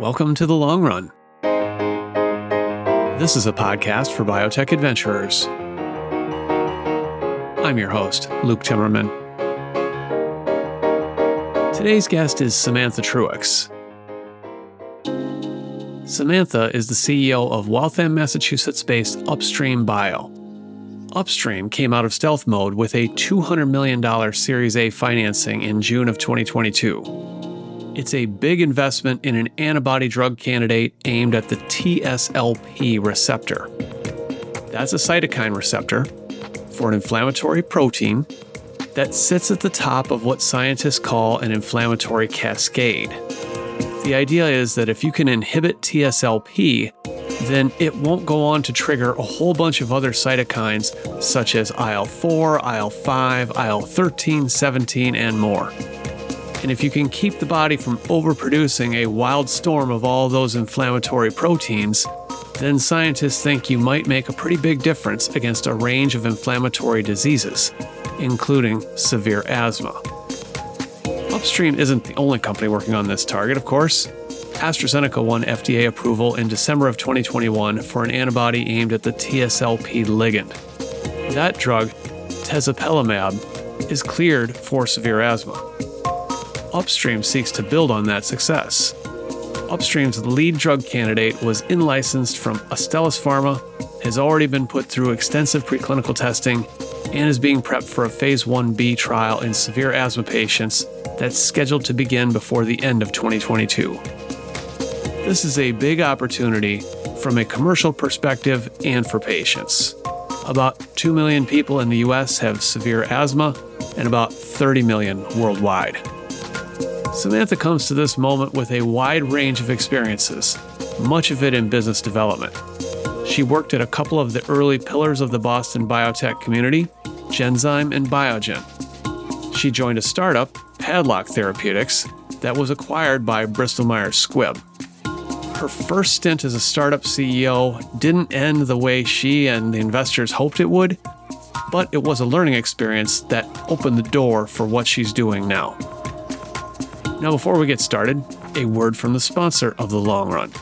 Welcome to the long run. This is a podcast for biotech adventurers. I'm your host, Luke Timmerman. Today's guest is Samantha Truex. Samantha is the CEO of Waltham, Massachusetts based Upstream Bio. Upstream came out of stealth mode with a $200 million Series A financing in June of 2022. It's a big investment in an antibody drug candidate aimed at the TSLP receptor. That's a cytokine receptor for an inflammatory protein that sits at the top of what scientists call an inflammatory cascade. The idea is that if you can inhibit TSLP, then it won't go on to trigger a whole bunch of other cytokines such as IL 4, IL 5, IL 13, 17, and more. And if you can keep the body from overproducing a wild storm of all those inflammatory proteins, then scientists think you might make a pretty big difference against a range of inflammatory diseases, including severe asthma. Upstream isn't the only company working on this target, of course. AstraZeneca won FDA approval in December of 2021 for an antibody aimed at the TSLP ligand. That drug, tezepelumab, is cleared for severe asthma. Upstream seeks to build on that success. Upstream's lead drug candidate was in licensed from Astellas Pharma, has already been put through extensive preclinical testing, and is being prepped for a phase 1b trial in severe asthma patients that's scheduled to begin before the end of 2022. This is a big opportunity from a commercial perspective and for patients. About 2 million people in the US have severe asthma, and about 30 million worldwide. Samantha comes to this moment with a wide range of experiences, much of it in business development. She worked at a couple of the early pillars of the Boston biotech community, Genzyme and Biogen. She joined a startup, Padlock Therapeutics, that was acquired by Bristol Myers Squibb. Her first stint as a startup CEO didn't end the way she and the investors hoped it would, but it was a learning experience that opened the door for what she's doing now. Now, before we get started, a word from the sponsor of the long run.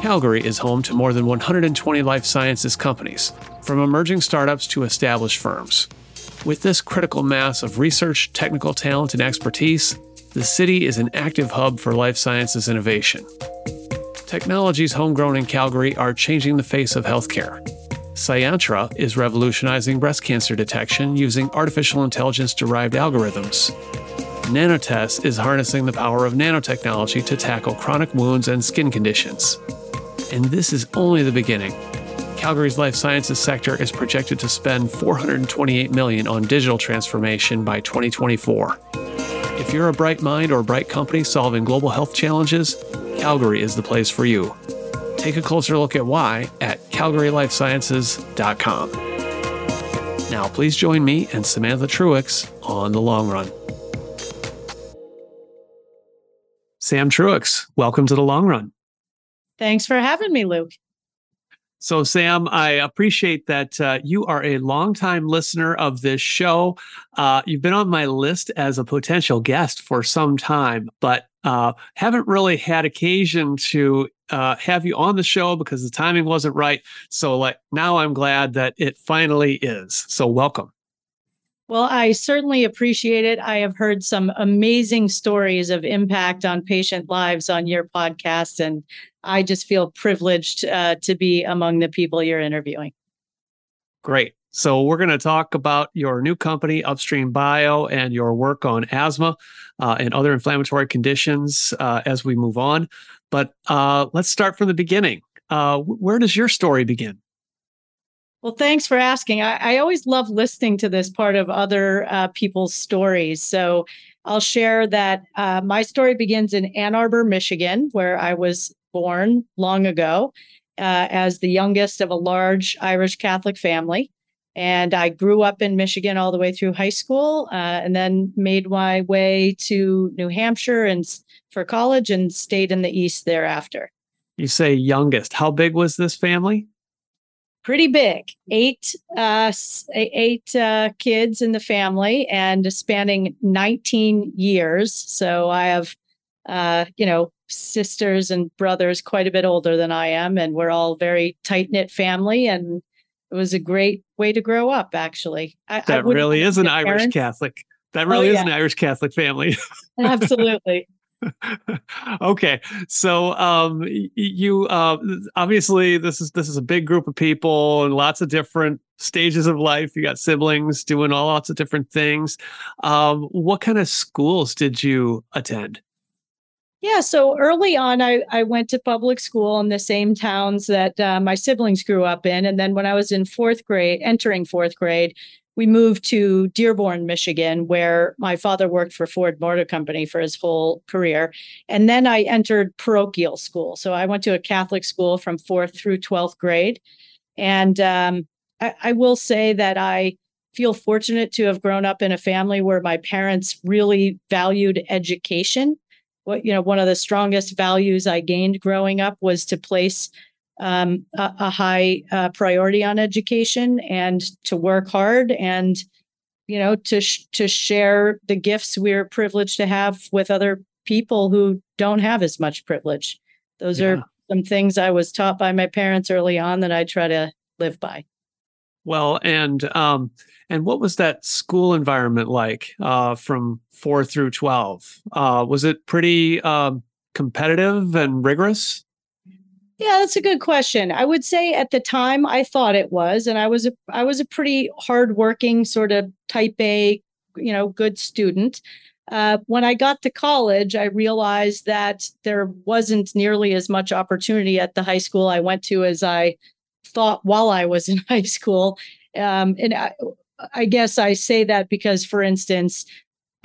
Calgary is home to more than 120 life sciences companies, from emerging startups to established firms. With this critical mass of research, technical talent, and expertise, the city is an active hub for life sciences innovation. Technologies homegrown in Calgary are changing the face of healthcare. Syantra is revolutionizing breast cancer detection using artificial intelligence derived algorithms. Nanotest is harnessing the power of nanotechnology to tackle chronic wounds and skin conditions. And this is only the beginning. Calgary's life sciences sector is projected to spend 428 million on digital transformation by 2024. If you're a bright mind or bright company solving global health challenges, Calgary is the place for you. Take a closer look at why at calgarylifesciences.com. Now, please join me and Samantha Truex on the long run. Sam Truex, welcome to the long run. Thanks for having me, Luke. So, Sam, I appreciate that uh, you are a longtime listener of this show. Uh, you've been on my list as a potential guest for some time, but uh, haven't really had occasion to uh, have you on the show because the timing wasn't right. So, like now, I'm glad that it finally is. So, welcome. Well, I certainly appreciate it. I have heard some amazing stories of impact on patient lives on your podcast, and I just feel privileged uh, to be among the people you're interviewing. Great. So, we're going to talk about your new company, Upstream Bio, and your work on asthma uh, and other inflammatory conditions uh, as we move on. But uh, let's start from the beginning. Uh, where does your story begin? Well, thanks for asking. I, I, always love listening to this part of other uh, people's stories. So I'll share that uh, my story begins in Ann Arbor, Michigan, where I was born long ago uh, as the youngest of a large Irish Catholic family. And I grew up in Michigan all the way through high school uh, and then made my way to New Hampshire and for college and stayed in the East thereafter. You say youngest. How big was this family? Pretty big eight uh, eight uh, kids in the family and spanning 19 years so i have uh, you know, sisters and brothers quite a bit older than I am, and we're all very tight knit family. And it was a great way to grow up, actually. I, that I really is an Irish. Catholic. That really oh, yeah. is an Irish Catholic family. Absolutely. Okay so um you uh obviously this is this is a big group of people and lots of different stages of life. You got siblings doing all lots of different things. Um what kind of schools did you attend? Yeah, so early on, I, I went to public school in the same towns that uh, my siblings grew up in. And then when I was in fourth grade, entering fourth grade, we moved to Dearborn, Michigan, where my father worked for Ford Motor Company for his whole career. And then I entered parochial school. So I went to a Catholic school from fourth through 12th grade. And um, I, I will say that I feel fortunate to have grown up in a family where my parents really valued education what you know one of the strongest values I gained growing up was to place um, a, a, high uh, priority on education and to work hard and you know to sh- to share the gifts we're privileged to have with other people who don't have as much privilege. Those yeah. are some things I was taught by my parents early on that I try to live by. Well, and um, and what was that school environment like uh, from four through twelve? Uh, was it pretty um, competitive and rigorous? Yeah, that's a good question. I would say at the time I thought it was, and I was a I was a pretty hardworking sort of type A, you know, good student. Uh, when I got to college, I realized that there wasn't nearly as much opportunity at the high school I went to as I thought while I was in high school. Um, and I, I guess I say that because, for instance,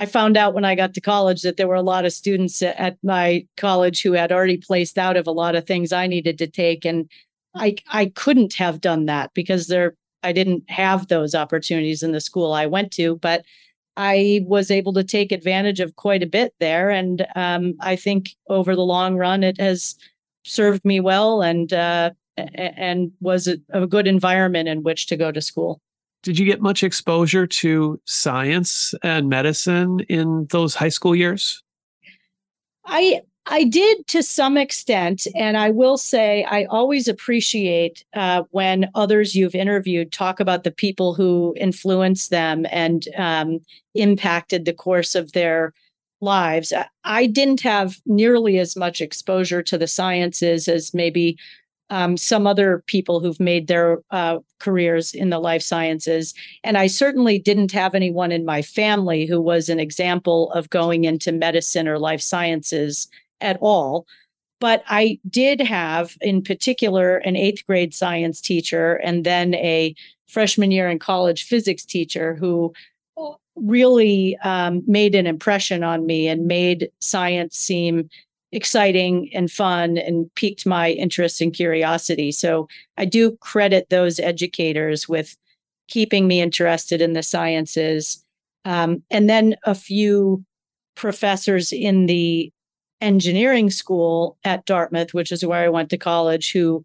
I found out when I got to college that there were a lot of students at my college who had already placed out of a lot of things I needed to take, and I I couldn't have done that because there I didn't have those opportunities in the school I went to, but I was able to take advantage of quite a bit there, and um, I think over the long run it has served me well, and uh, and was a, a good environment in which to go to school. Did you get much exposure to science and medicine in those high school years? I I did to some extent, and I will say I always appreciate uh, when others you've interviewed talk about the people who influenced them and um, impacted the course of their lives. I didn't have nearly as much exposure to the sciences as maybe um, some other people who've made their uh, careers in the life sciences. And I certainly didn't have anyone in my family who was an example of going into medicine or life sciences at all. But I did have, in particular, an eighth grade science teacher and then a freshman year in college physics teacher who really um, made an impression on me and made science seem exciting and fun and piqued my interest and curiosity. So I do credit those educators with keeping me interested in the sciences. Um, and then a few professors in the engineering school at Dartmouth, which is where I went to college, who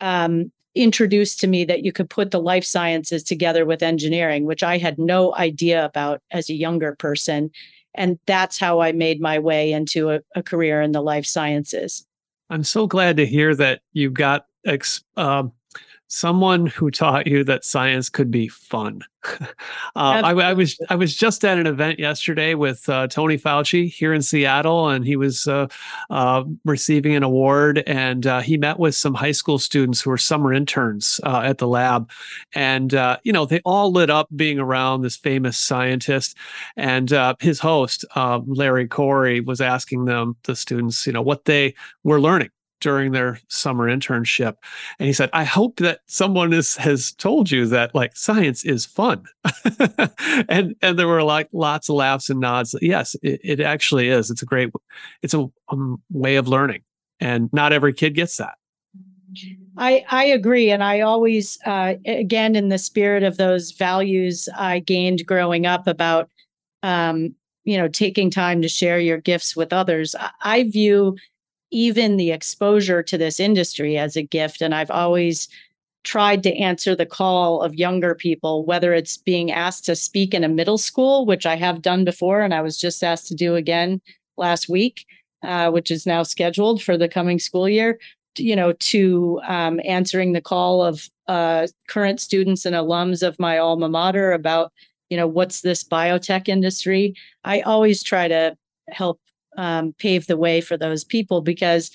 um, introduced to me that you could put the life sciences together with engineering, which I had no idea about as a younger person. And that's how I made my way into a, a career in the life sciences. I'm so glad to hear that you got ex- um, someone who taught you that science could be fun. uh, I, I, was I was just at an event yesterday with uh, Tony Fauci here in Seattle, and he was uh, uh receiving an award. And uh, he met with some high school students who were summer interns uh, at the lab, and you know they all lit up being around this famous scientist. And his host, Larry Corey, was asking them, the students, you know, what they were learning during their summer internship and he said i hope that someone is, has told you that like science is fun. And and there were like lots of laughs and nods. Yes it, it actually is. It's a great it's a um, way of learning and not every kid gets that. I, I agree. And I always, uh, again, in the spirit of those values I gained growing up about, um, you know, taking time to share your gifts with others, I, I view even the exposure to this industry as a gift. And I've always tried to answer the call of younger people, whether it's being asked to speak in a middle school, which I have done before, and I was just asked to do again last week, uh, which is now scheduled for the coming school year, you know, to um, answering the call of uh, current students and alums of my alma mater about, you know, what's this biotech industry. I always try to help um, pave the way for those people because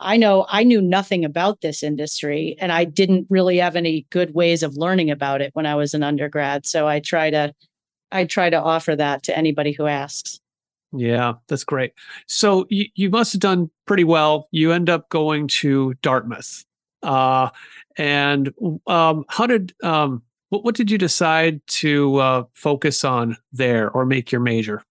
I know I knew nothing about this industry and I didn't really have any good ways of learning about it when I was an undergrad. So I try to I try to offer that to anybody who asks. Yeah, that's great. So you, you must have done pretty well. You end up going to Dartmouth. Uh, and um, how did um, what, what did you decide to uh, focus on there or make your major?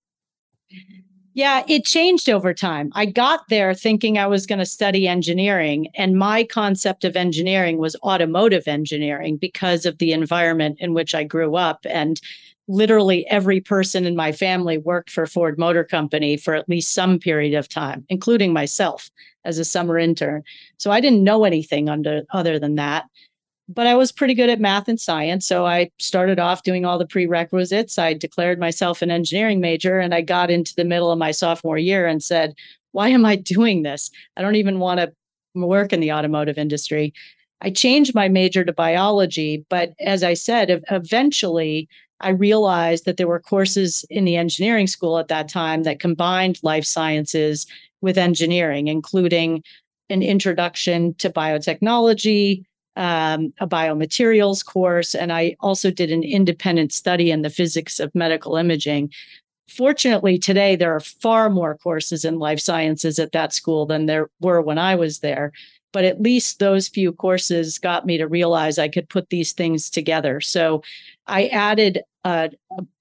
Yeah, it changed over time. I got there thinking I was going to study engineering, and my concept of engineering was automotive engineering because of the environment in which I grew up. And literally every person in my family worked for Ford Motor Company for at least some period of time, including myself as a summer intern. So I didn't know anything under other than that. But I was pretty good at math and science. So I started off doing all the prerequisites. I declared myself an engineering major and I got into the middle of my sophomore year and said, Why am I doing this? I don't even want to work in the automotive industry. I changed my major to biology, but as I said, eventually I realized that there were courses in the engineering school at that time that combined life sciences with engineering, including an introduction to biotechnology, um, a biomaterials course, and I also did an independent study in the physics of medical imaging. Fortunately, today there are far more courses in life sciences at that school than there were when I was there but at least those few courses got me to realize I could put these things together. So I added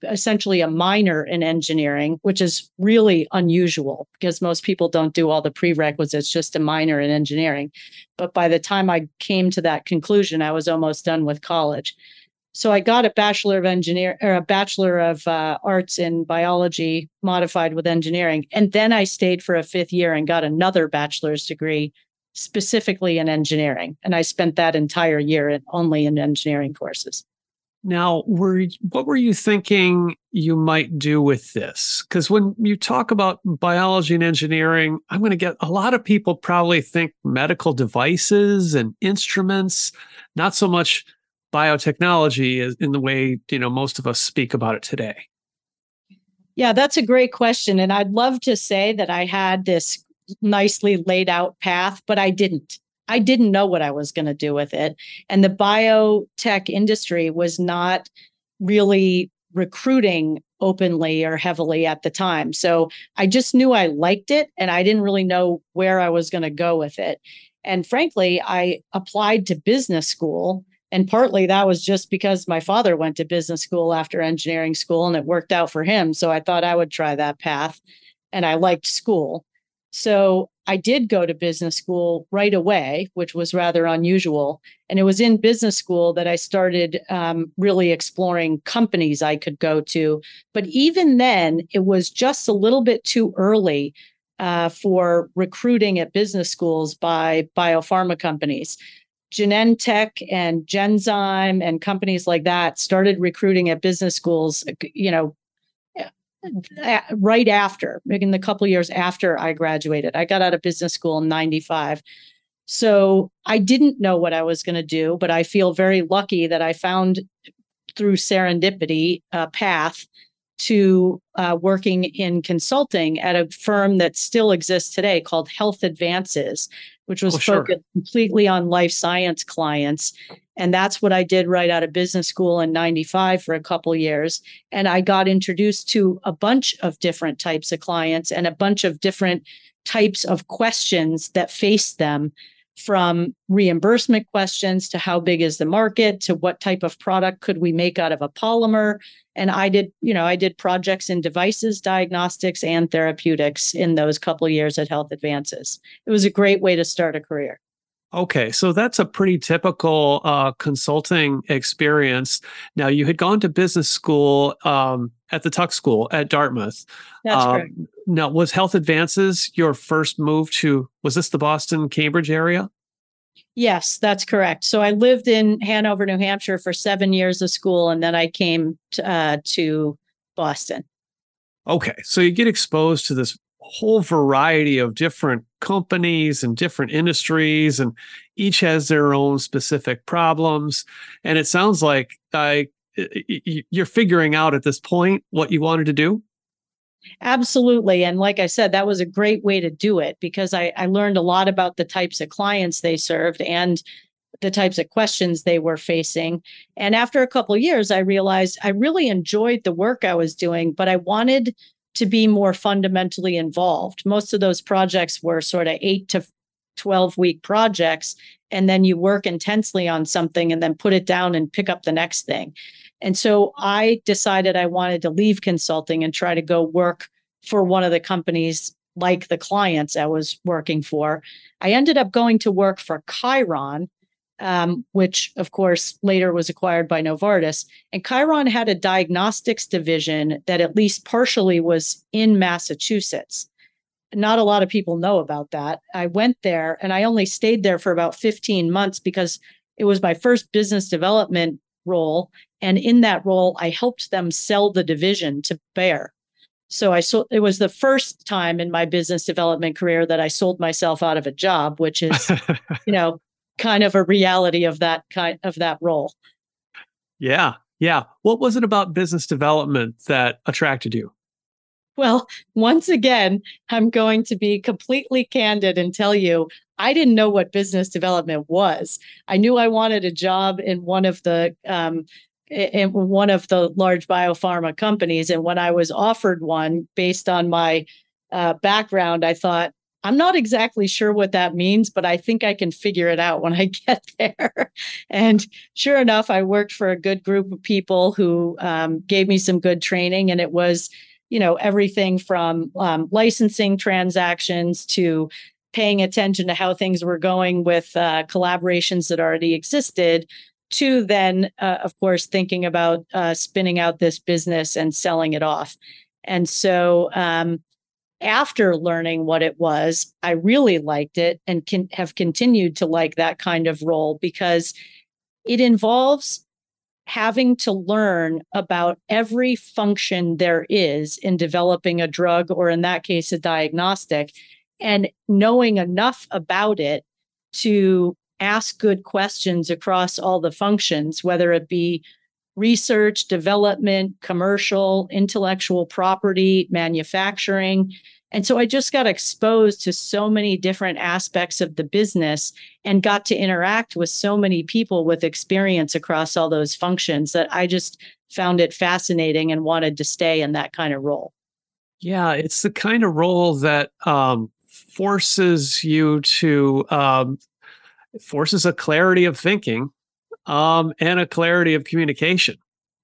essentially a minor in engineering, which is really unusual because most people don't do all the prerequisites, just a minor in engineering. But by the time I came to that conclusion, I was almost done with college. So I got a bachelor of engineer or a bachelor of uh, arts in biology modified with engineering, and then I stayed for a fifth year and got another bachelor's degree specifically in engineering. And I spent that entire year in, only in engineering courses. Now, were what were you thinking you might do with this? Because when you talk about biology and engineering, I'm going to get a lot of people probably think medical devices and instruments, not so much biotechnology in the way you know most of us speak about it today. Yeah, that's a great question, and I'd love to say that I had this nicely laid out path, but I didn't. I didn't know what I was going to do with it. And the biotech industry was not really recruiting openly or heavily at the time. So I just knew I liked it and I didn't really know where I was going to go with it. And frankly, I applied to business school. And partly that was just because my father went to business school after engineering school and it worked out for him. So I thought I would try that path. And I liked school. So I did go to business school right away, which was rather unusual. And it was in business school that I started um, really exploring companies I could go to. But even then, it was just a little bit too early uh, for recruiting at business schools by biopharma companies. Genentech and Genzyme and companies like that started recruiting at business schools, you know, right after, in the couple years after I graduated. I got out of business school in 95. So I didn't know what I was going to do, but I feel very lucky that I found through serendipity a path to uh, working in consulting at a firm that still exists today called Health Advances, which was oh, sure. focused completely on life science clients. And that's what I did right out of business school in 95 for a couple years. And I got introduced to a bunch of different types of clients and a bunch of different types of questions that faced them from reimbursement questions to how big is the market to what type of product could we make out of a polymer. And i did you know i did projects in devices diagnostics and therapeutics in those couple years at health advances. It was a great way to start a career Okay, so that's a pretty typical uh, consulting experience. Now, you had gone to business school um, at the Tuck School at Dartmouth. That's um, correct. Now, was Health Advances your first move to? Was this the Boston Cambridge area? Yes, that's correct. So I lived in Hanover, New Hampshire for seven years of school, and then I came to, uh, to Boston. Okay, so you get exposed to this whole variety of different companies and different industries, and each has their own specific problems. And it sounds like I you're figuring out at this point what you wanted to do. Absolutely. And like I said, that was a great way to do it because I, I learned a lot about the types of clients they served and the types of questions they were facing. And after a couple years, I realized I really enjoyed the work I was doing, but I wanted to be more fundamentally involved. Most of those projects were sort of eight to 12 week projects. And then you work intensely on something and then put it down and pick up the next thing. And so I decided I wanted to leave consulting and try to go work for one of the companies like the clients I was working for. I ended up going to work for Chiron, um, which of course later was acquired by Novartis. And Chiron had a diagnostics division that at least partially was in Massachusetts. Not a lot of people know about that. I went there and I only stayed there for about 15 months because it was my first business development role. And in that role, I helped them sell the division to Bayer. So I sold it was the first time in my business development career that I sold myself out of a job, which is, you know, kind of a reality of that kind of that role. Yeah. Yeah. What was it about business development that attracted you? Well, once again, I'm going to be completely candid and tell you I didn't know what business development was. I knew I wanted a job in one of the um, in one of the large biopharma companies, and when I was offered one based on my uh, background, I thought I'm not exactly sure what that means, but I think I can figure it out when I get there. and sure enough, I worked for a good group of people who um, gave me some good training, and it was you know everything from um, licensing transactions to paying attention to how things were going with uh, collaborations that already existed to then uh, of course thinking about uh, spinning out this business and selling it off and so um, after learning what it was i really liked it and can have continued to like that kind of role because it involves having to learn about every function there is in developing a drug, or in that case, a diagnostic, and knowing enough about it to ask good questions across all the functions, whether it be research, development, commercial, intellectual property, manufacturing, and so I just got exposed to so many different aspects of the business and got to interact with so many people with experience across all those functions that I just found it fascinating and wanted to stay in that kind of role. Yeah, it's the kind of role that um, forces you to um, forces a clarity of thinking um, and a clarity of communication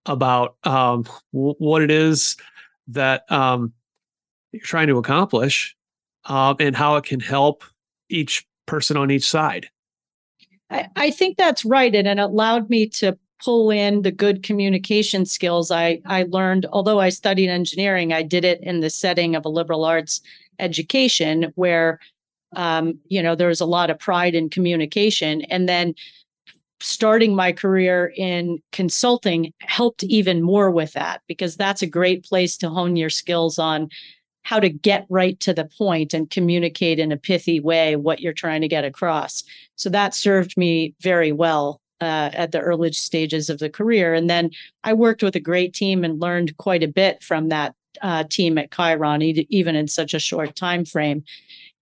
about um, w- what it is that um, you're trying to accomplish um, and how it can help each person on each side. I, I think that's right. And it allowed me to pull in the good communication skills I, I learned. Although I studied engineering, I did it in the setting of a liberal arts education where um, you know there was a lot of pride in communication and then starting my career in consulting helped even more with that because that's a great place to hone your skills on how to get right to the point and communicate in a pithy way what you're trying to get across. So that served me very well uh, at the early stages of the career. And then I worked with a great team and learned quite a bit from that uh, team at Chiron, even in such a short time frame.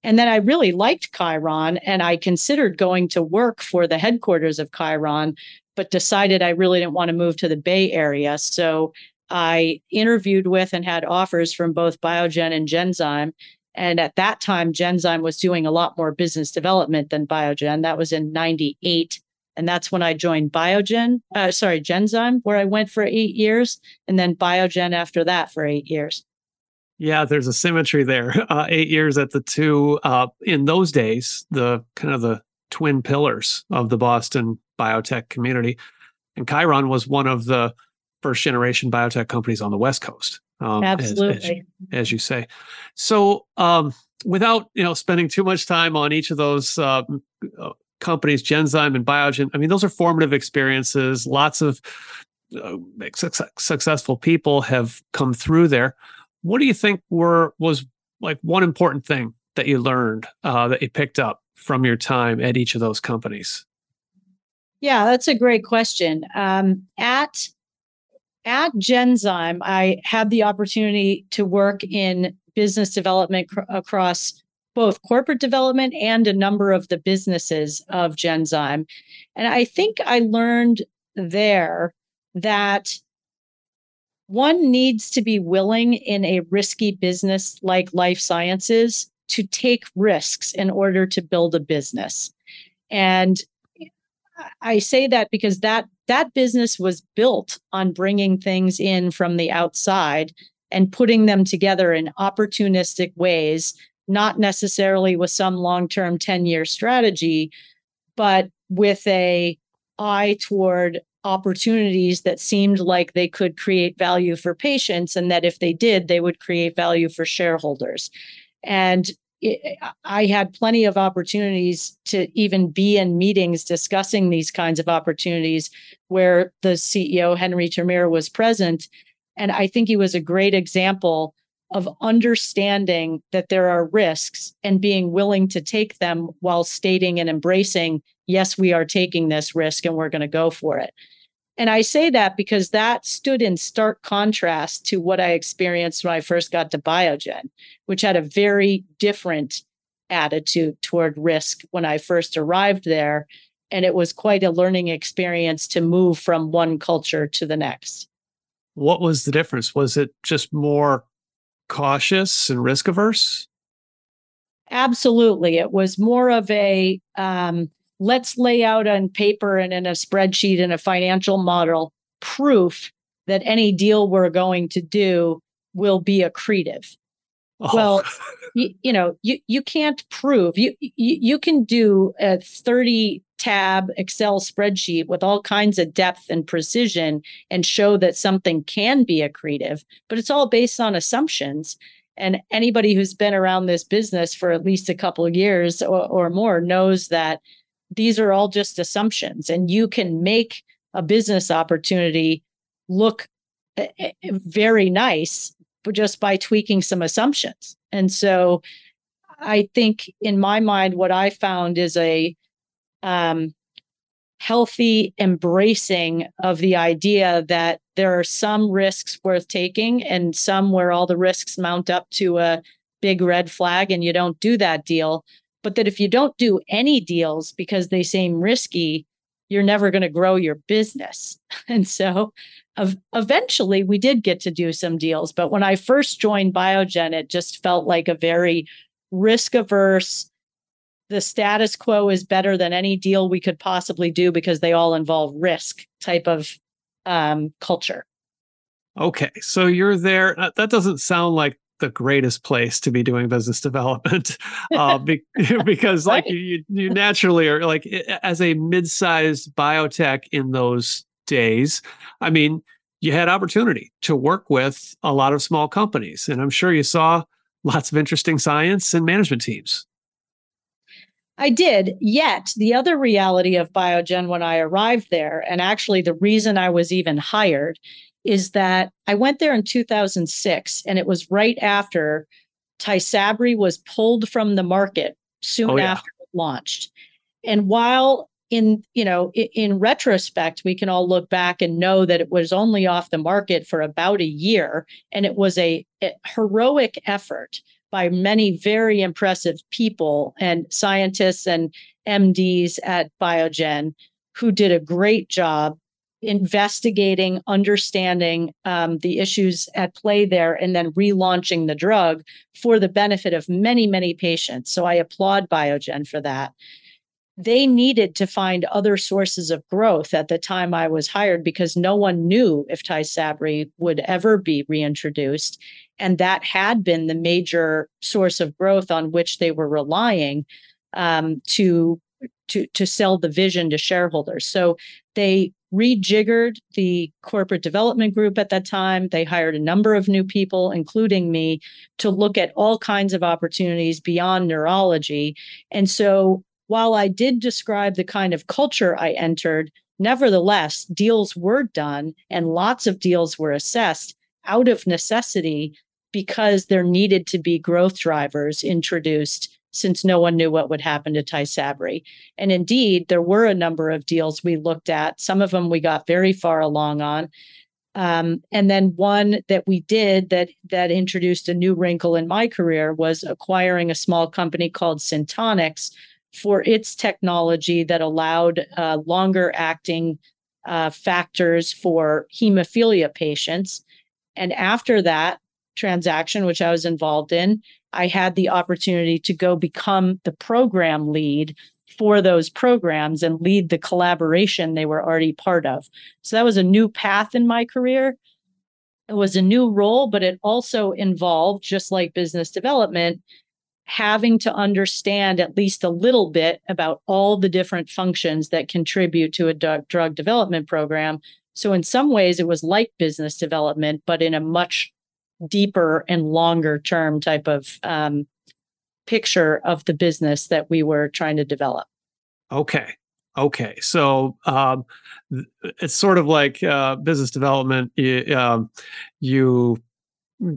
And then I really liked Chiron, and I considered going to work for the headquarters of Chiron, but decided I really didn't want to move to the Bay Area. So I interviewed with and had offers from both Biogen and Genzyme. And at that time, Genzyme was doing a lot more business development than Biogen. That was in 98. And that's when I joined Biogen, uh, sorry, Genzyme, where I went for eight years, and then Biogen after that for eight years. Yeah, there's a symmetry there. Uh, eight years at the two. Uh, in those days, the kind of the twin pillars of the Boston biotech community. And Chiron was one of the first generation biotech companies on the West Coast. Um, Absolutely, as, as, as, you say. So, um, without you know spending too much time on each of those uh, uh, companies, Genzyme and Biogen, I mean, those are formative experiences. Lots of uh, successful people have come through there. What do you think were was like one important thing that you learned uh, that you picked up from your time at each of those companies? Yeah, that's a great question. Um, at at Genzyme, I had the opportunity to work in business development cr- across both corporate development and a number of the businesses of Genzyme. And I think I learned there that one needs to be willing in a risky business like life sciences to take risks in order to build a business. And I say that because that that business was built on bringing things in from the outside and putting them together in opportunistic ways, not necessarily with some long-term 10-year strategy, but with a eye toward opportunities that seemed like they could create value for patients and that if they did they would create value for shareholders and it, I had plenty of opportunities to even be in meetings discussing these kinds of opportunities where the CEO, Henry Termeer, was present. And I think he was a great example of understanding that there are risks and being willing to take them while stating and embracing, yes, we are taking this risk and we're going to go for it. And I say that because that stood in stark contrast to what I experienced when I first got to Biogen, which had a very different attitude toward risk when I first arrived there. And it was quite a learning experience to move from one culture to the next. What was the difference? Was it just more cautious and risk averse? Absolutely. It was more of a um, let's lay out on paper and in a spreadsheet and a financial model proof that any deal we're going to do will be accretive. Oh. Well, you, you, know, you you can't prove you, you you can do a 30 tab Excel spreadsheet with all kinds of depth and precision and show that something can be accretive, but it's all based on assumptions. And anybody who's been around this business for at least a couple of years or, or more knows that these are all just assumptions and you can make a business opportunity look eh, eh, very nice just by tweaking some assumptions and so i think in my mind what i found is a um, healthy embracing of the idea that there are some risks worth taking and some where all the risks mount up to a big red flag and you don't do that deal but that if you don't do any deals because they seem risky, you're never going to grow your business. And so eventually we did get to do some deals. But when I first joined Biogen, it just felt like a very risk averse, the status quo is better than any deal we could possibly do because they all involve risk type of um, culture. Okay, so you're there. Uh, that doesn't sound like the greatest place to be doing business development uh, be, because like you, you naturally are like as a mid-sized biotech in those days i mean you had opportunity to work with a lot of small companies and i'm sure you saw lots of interesting science and management teams I did. Yet, the other reality of Biogen when I arrived there, and actually the reason I was even hired, is that I went there in 2006 and it was right after Tysabri was pulled from the market soon oh, yeah. after it launched. And while in you know in, retrospect we can all look back and know that it was only off the market for about a year and it was a, a heroic effort by many very impressive people and scientists and MDs at Biogen who did a great job investigating, understanding um, the issues at play there, and then relaunching the drug for the benefit of many, many patients. So I applaud Biogen for that. They needed to find other sources of growth at the time I was hired because no one knew if Ty Tysabri would ever be reintroduced. And that had been the major source of growth on which they were relying um, to to to sell the vision to shareholders. So they rejiggered the corporate development group at that time. They hired a number of new people, including me, to look at all kinds of opportunities beyond neurology. And so while I did describe the kind of culture I entered, nevertheless, deals were done and lots of deals were assessed out of necessity because there needed to be growth drivers introduced since no one knew what would happen to Tysabri. And indeed, there were a number of deals we looked at. Some of them we got very far along on. Um, and then one that we did that that introduced a new wrinkle in my career was acquiring a small company called Syntonix for its technology that allowed uh, longer acting uh, factors for hemophilia patients. And after that transaction, which I was involved in, I had the opportunity to go become the program lead for those programs and lead the collaboration they were already part of. So that was a new path in my career. It was a new role, but it also involved, just like business development, having to understand at least a little bit about all the different functions that contribute to a drug, development program. So, in some ways, it was like business development, but in a much deeper and longer term type of um, picture of the business that we were trying to develop. Okay. Okay. So um, it's sort of like uh, business development. You, um, you,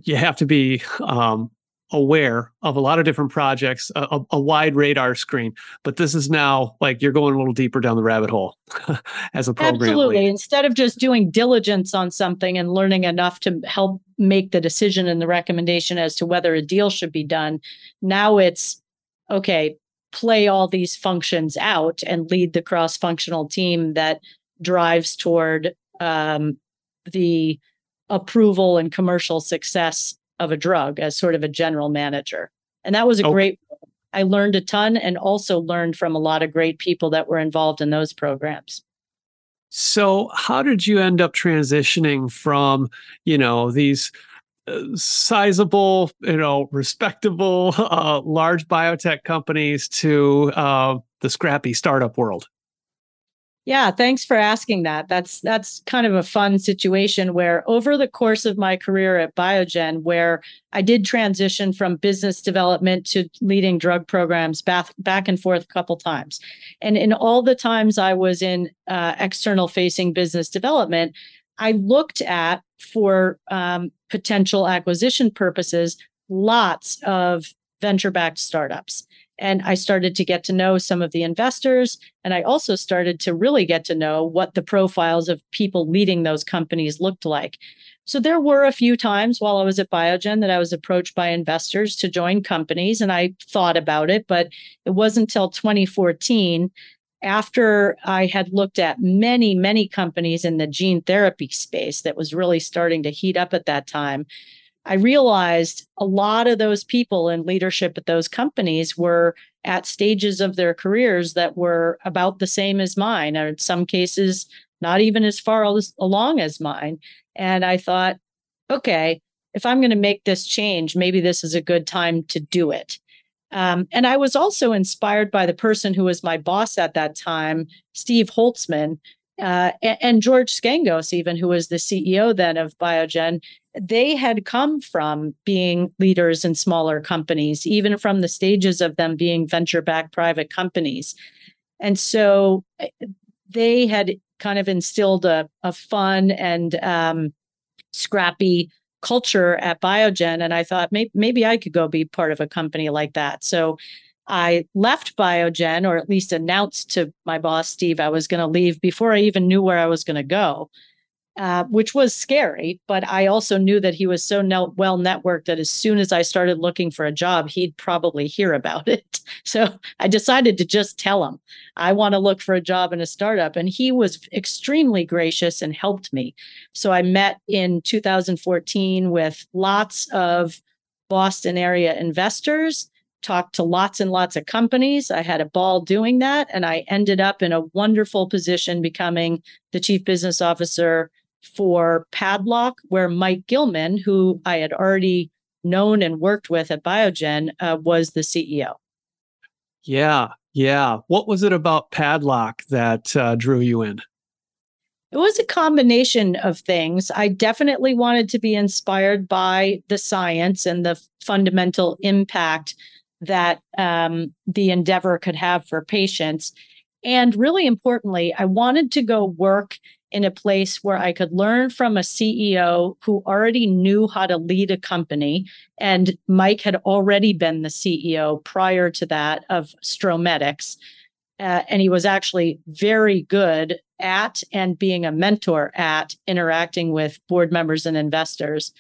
you have to be um, aware of a lot of different projects, a, a, wide radar screen. But this is now like you're going a little deeper down the rabbit hole as a program. Absolutely. Lead. Instead of just doing diligence on something and learning enough to help make the decision and the recommendation as to whether a deal should be done, now it's okay, play all these functions out and lead the cross functional team that drives toward um, the approval and commercial success of a drug as sort of a general manager. And that was a okay. great I learned a ton and also learned from a lot of great people that were involved in those programs. So, how did you end up transitioning from, you know, these uh, sizable, you know, respectable, uh, large biotech companies to uh, the scrappy startup world? Yeah, thanks for asking that. That's that's kind of a fun situation where over the course of my career at Biogen where I did transition from business development to leading drug programs back back and forth a couple times. And in all the times I was in uh, external facing business development, I looked at for um, potential acquisition purposes lots of venture backed startups. And I started to get to know some of the investors. And I also started to really get to know what the profiles of people leading those companies looked like. So there were a few times while I was at Biogen that I was approached by investors to join companies, and I thought about it, but it wasn't until 2014 after I had looked at many, many companies in the gene therapy space that was really starting to heat up at that time I realized a lot of those people in leadership at those companies were at stages of their careers that were about the same as mine, or in some cases, not even as far along as mine. And I thought, okay, if I'm going to make this change, maybe this is a good time to do it. Um, and I was also inspired by the person who was my boss at that time, Steve Holtzman, uh, and, and, George Scangos, even who was the CEO then of Biogen, they had come from being leaders in smaller companies, even from the stages of them being venture backed private companies. And so eh, they had kind of instilled a, a fun and um, scrappy culture at Biogen. And I thought maybe, maybe I could go be part of a company like that. So I left Biogen, or at least announced to my boss, Steve, I was going to leave before I even knew where I was going to go, uh, which was scary. But I also knew that he was so well networked that as soon as I started looking for a job, he'd probably hear about it. So I decided to just tell him, I want to look for a job in a startup. And he was extremely gracious and helped me. So I met in 2014 with lots of Boston area investors talked to lots and lots of companies. I had a ball doing that. And I ended up in a wonderful position becoming the chief business officer for Padlock, where Mike Gilman, who I had already known and worked with at Biogen, uh, was the CEO. Yeah. Yeah. What was it about Padlock that uh, drew you in? It was a combination of things. I definitely wanted to be inspired by the science and the fundamental impact that um, the endeavor could have for patients. And really importantly, I wanted to go work in a place where I could learn from a CEO who already knew how to lead a company. And Mike had already been the CEO prior to that of Stromedix. Uh, and he was actually very good at and being a mentor at interacting with board members and investors.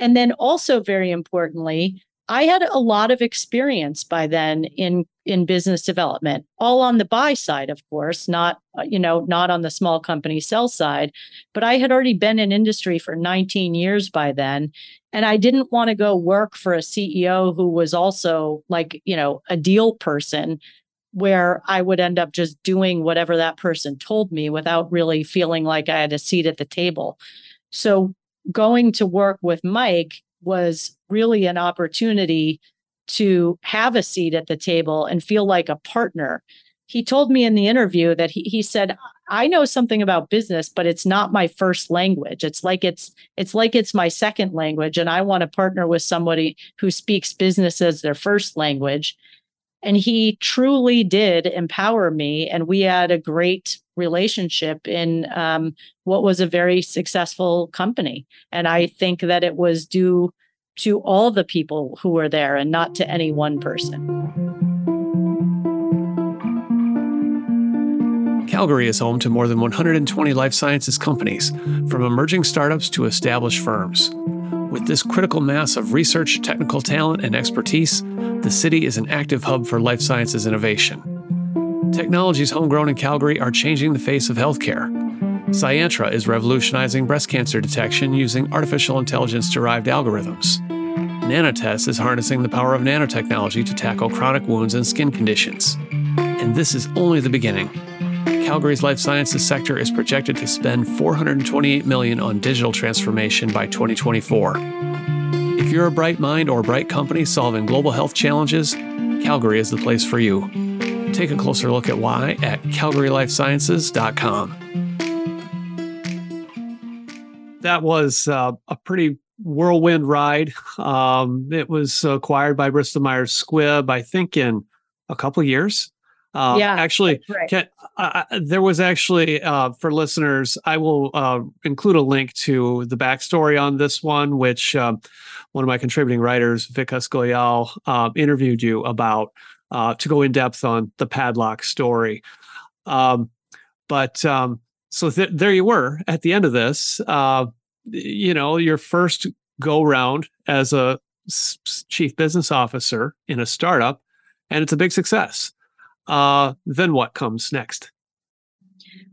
And then also very importantly, I had a lot of experience by then in in business development, all on the buy side, of course, not uh, you know not on the small company sell side, but I had already been in industry for 19 years by then, and I didn't want to go work for a CEO who was also like you know a deal person, where I would end up just doing whatever that person told me without really feeling like I had a seat at the table. So going to work with Mike was really an opportunity to have a seat at the table and feel like a partner. He told me in the interview that he, he said, I know something about business, but it's not my first language. It's like it's it's like it's my second language. And I want to partner with somebody who speaks business as their first language. And he truly did empower me. And we had a great relationship in um, what was a very successful company. And I think that it was due to all the people who were there and not to any one person. Calgary is home to more than 120 life sciences companies, from emerging startups to established firms. With this critical mass of research, technical talent, and expertise, the city is an active hub for life sciences innovation. Technologies homegrown in Calgary are changing the face of healthcare. Syantra is revolutionizing breast cancer detection using artificial intelligence derived algorithms. Nanotest is harnessing the power of nanotechnology to tackle chronic wounds and skin conditions. And this is only the beginning. Calgary's life sciences sector is projected to spend 428 million on digital transformation by 2024. If you're a bright mind or a bright company solving global health challenges, Calgary is the place for you. Take a closer look at why at calgarylifesciences.com. That was uh, a pretty whirlwind ride. Um, it was acquired by Bristol Myers Squibb, I think, in a couple years. Uh, yeah, actually, right. can, uh, there was actually uh, for listeners, I will uh, include a link to the backstory on this one, which um, one of my contributing writers, Vikas Goyal, uh, interviewed you about uh, to go in depth on the Padlock story. Um, but um, so th- there you were at the end of this. you know, your first go round as a s- chief business officer in a startup, and it's a big success uh, then what comes next?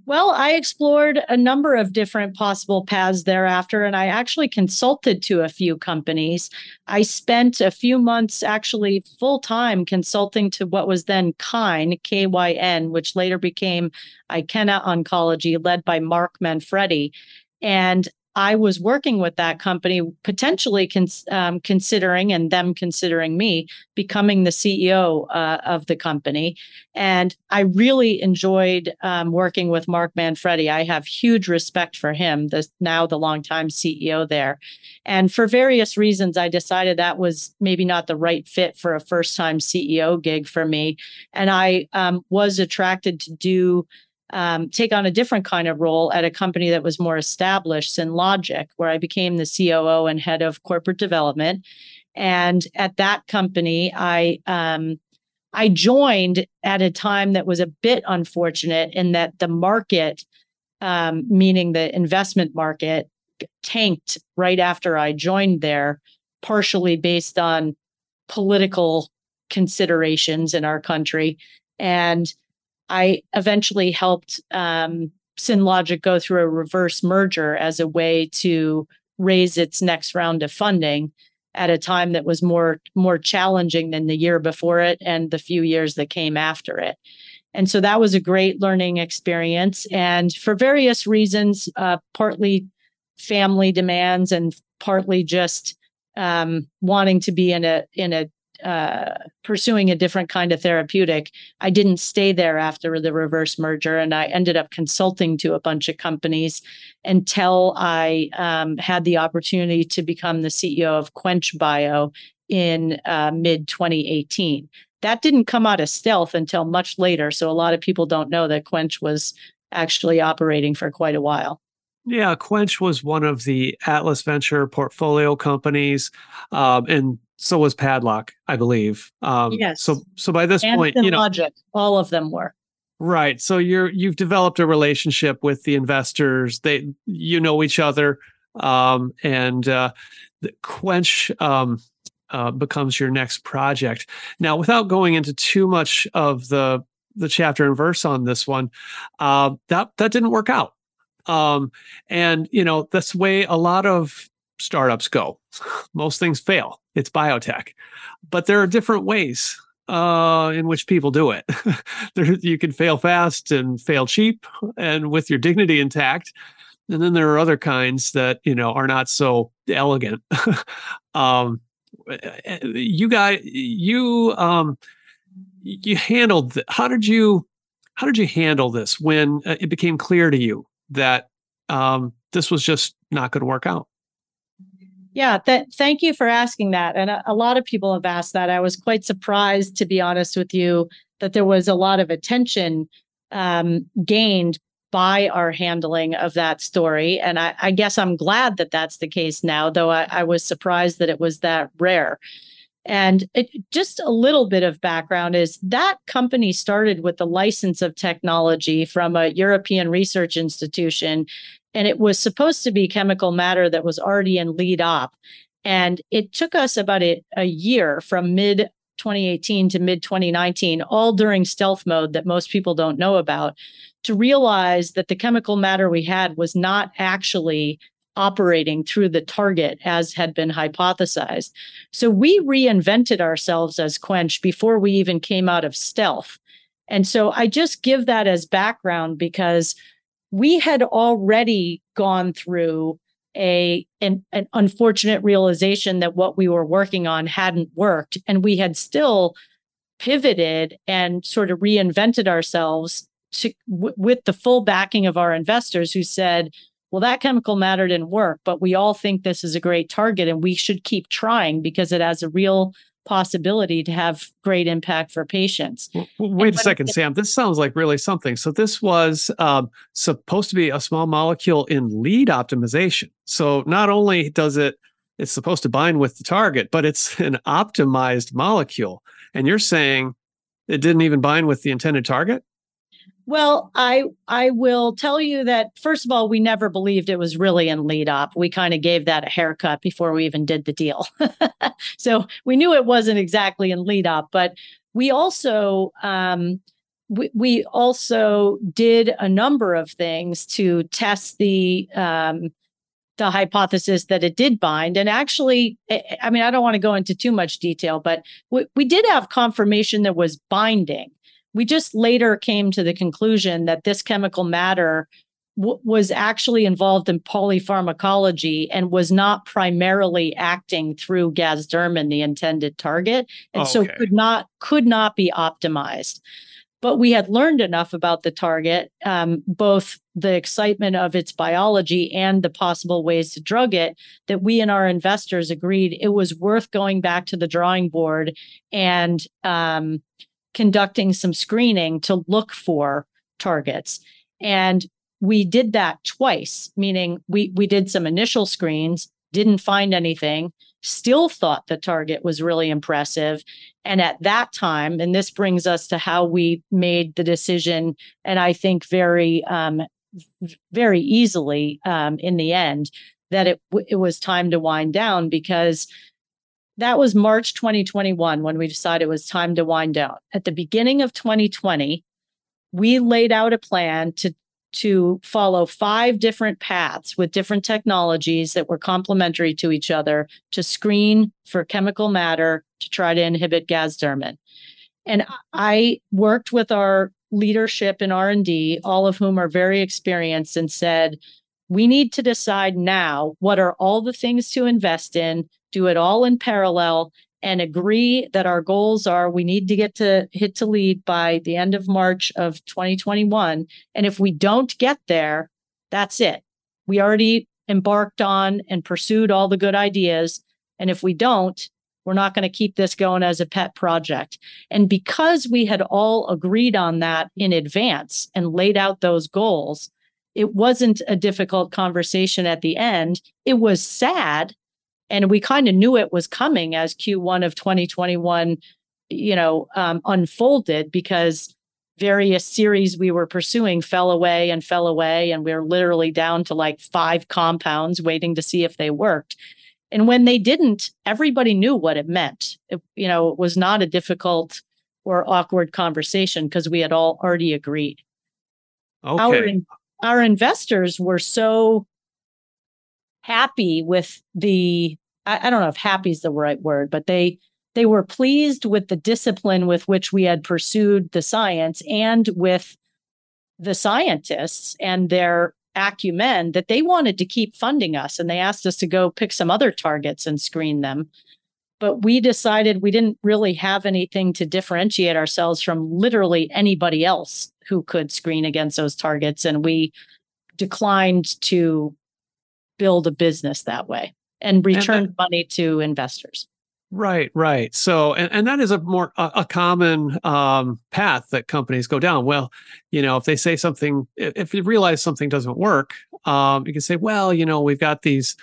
Well, I explored a number of different possible paths thereafter, and I actually consulted to a few companies. I spent a few months actually full time consulting to what was then KYN, K Y N, which later became Ikena Oncology, led by Mark Manfredi. And I was working with that company, potentially cons- um, considering and them considering me becoming the CEO uh, of the company. And I really enjoyed um, working with Mark Manfredi. I have huge respect for him, the, now the longtime CEO there. And for various reasons, I decided that was maybe not the right fit for a first time CEO gig for me. And I um, was attracted to do um, take on a different kind of role at a company that was more established Synlogic, where I became the COO and head of corporate development. And at that company, I um, I joined at a time that was a bit unfortunate in that the market, um, meaning the investment market, tanked right after I joined there, partially based on political considerations in our country. And I eventually helped um, Synlogic go through a reverse merger as a way to raise its next round of funding at a time that was more more challenging than the year before it and the few years that came after it. And so that was a great learning experience. And for various reasons, uh, partly family demands and partly just um, wanting to be in a in a uh, pursuing a different kind of therapeutic. I didn't stay there after the reverse merger, and I ended up consulting to a bunch of companies until I um, had the opportunity to become the CEO of Quench Bio in uh, mid 2018. That didn't come out of stealth until much later. So a lot of people don't know that Quench was actually operating for quite a while. Yeah, Quench was one of the Atlas Venture portfolio companies, um, and so was Padlock, I believe. Um, yes. So, so by this and point, you know, Logic, all of them were. Right. So you're you've developed a relationship with the investors. They you know each other, um, and uh, the Quench um, uh, becomes your next project. Now, without going into too much of the the chapter and verse on this one, uh, that that didn't work out. Um, and you know this way a lot of startups go. Most things fail. It's biotech, but there are different ways uh, in which people do it. there, you can fail fast and fail cheap, and with your dignity intact. And then there are other kinds that you know are not so elegant. um, you guys, you um, you handled. How did you how did you handle this when uh, it became clear to you that um, this was just not going to work out? Yeah, th- thank you for asking that. And a, a, lot of people have asked that. I was quite surprised, to be honest with you, that there was a lot of attention um, gained by our handling of that story. And I, I, guess I'm glad that that's the case now, though I, I was surprised that it was that rare. And it, just a little bit of background is that company started with the license of technology from a European research institution and it was supposed to be chemical matter that was already in lead op. And it took us about a, a year from mid 2018 to mid 2019, all during stealth mode that most people don't know about, to realize that the chemical matter we had was not actually operating through the target as had been hypothesized. So we reinvented ourselves as Quench before we even came out of stealth. And so I just give that as background because we had already gone through a an, an, unfortunate realization that what we were working on hadn't worked and we had still pivoted and sort of reinvented ourselves to, w- with the full backing of our investors who said well that chemical matter didn't work but we all think this is a great target and we should keep trying because it has a real possibility to have great impact for patients. Well, wait a second, it, Sam. This sounds like really something. So this was um, supposed to be a small molecule in lead optimization. So not only does it it's supposed to bind with the target, but it's an optimized molecule. And you're saying it didn't even bind with the intended target? Well, I I will tell you that first of all, we never believed it was really in lead op. We kind of gave that a haircut before we even did the deal. so we knew it wasn't exactly in lead op, but we also um, we, we also did a number of things to test the um, the hypothesis that it did bind. And actually, I mean, I don't want to go into too much detail, but we, we did have confirmation that was binding we just later came to the conclusion that this chemical matter w- was actually involved in polypharmacology and was not primarily acting through gasdermin the intended target and okay. so could not could not be optimized but we had learned enough about the target um, both the excitement of its biology and the possible ways to drug it that we and our investors agreed it was worth going back to the drawing board and um, conducting some screening to look for targets. And we did that twice, meaning we we did some initial screens, didn't find anything, still thought the target was really impressive. And at that time, and this brings us to how we made the decision, and I think very um, very easily um, in the end that it it was time to wind down because that was March 2021 when we decided it was time to wind down. At the beginning of 2020, we laid out a plan to to follow five different paths with different technologies that were complementary to each other to screen for chemical matter to try to inhibit gasdermin. And I worked with our leadership in R&D, all of whom are very experienced and said, we need to decide now what are all the things to invest in do it all in parallel and agree that our goals are we need to get to hit to lead by the end of March of 2021. And if we don't get there, that's it. We already embarked on and pursued all the good ideas. And if we don't, We're not going to keep this going as a pet project. And because we had all agreed on that in advance and laid out those goals, it wasn't a difficult conversation at the end. It was sad. And we kind of knew it was coming as Q1 of 2021, you know, um, unfolded because various series we were pursuing fell away and fell away. And we were literally down to like five compounds waiting to see if they worked. And when they didn't, everybody knew what it meant. It, you know, it was not a difficult or awkward conversation because we had all already agreed. Okay. Our, our investors were so happy with the I, I don't know if happy is the right word, but they they were pleased with the discipline with which we had pursued the science and with the scientists and their acumen that they wanted to keep funding us and they asked us to go pick some other targets and screen them. But we decided we didn't really have anything to differentiate ourselves from literally anybody else who could screen against those targets and we declined to build a business that way and return and money to investors Right, right. So, and, and that is a more a, a common um, path that companies go down. Well, you know, if they say something, if you realize something doesn't work, um, you can say, well, you know, we've got these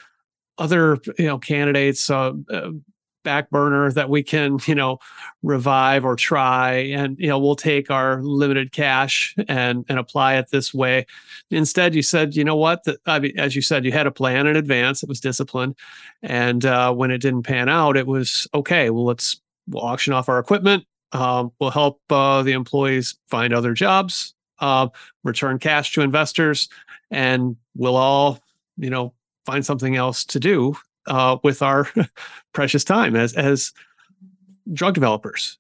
other you know candidates, uh, uh, back burner that we can you know revive or try. And you know we'll take our limited cash and and apply it this way. Instead you said you know what? The, I mean, as you said you had a plan in advance. It was disciplined. And uh, when it didn't pan out it was okay well let's we'll auction off our equipment. Um, we'll help uh, the employees find other jobs uh, return cash to investors and we'll all you know find something else to do uh, with our precious time as as drug developers.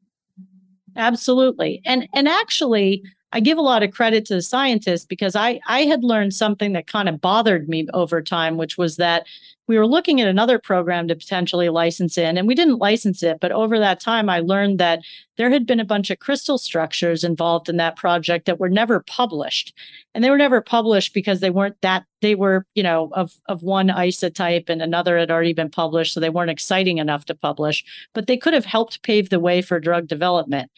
Absolutely, and and actually, I give a lot of credit to the scientists because I I had learned something that kind of bothered me over time, which was that we were looking at another program to potentially license in, and we didn't license it. But over that time, I learned that there had been a bunch of crystal structures involved in that project that were never published, and they were never published because they weren't that they were you know of of one isotype and another had already been published, so they weren't exciting enough to publish. But they could have helped pave the way for drug development.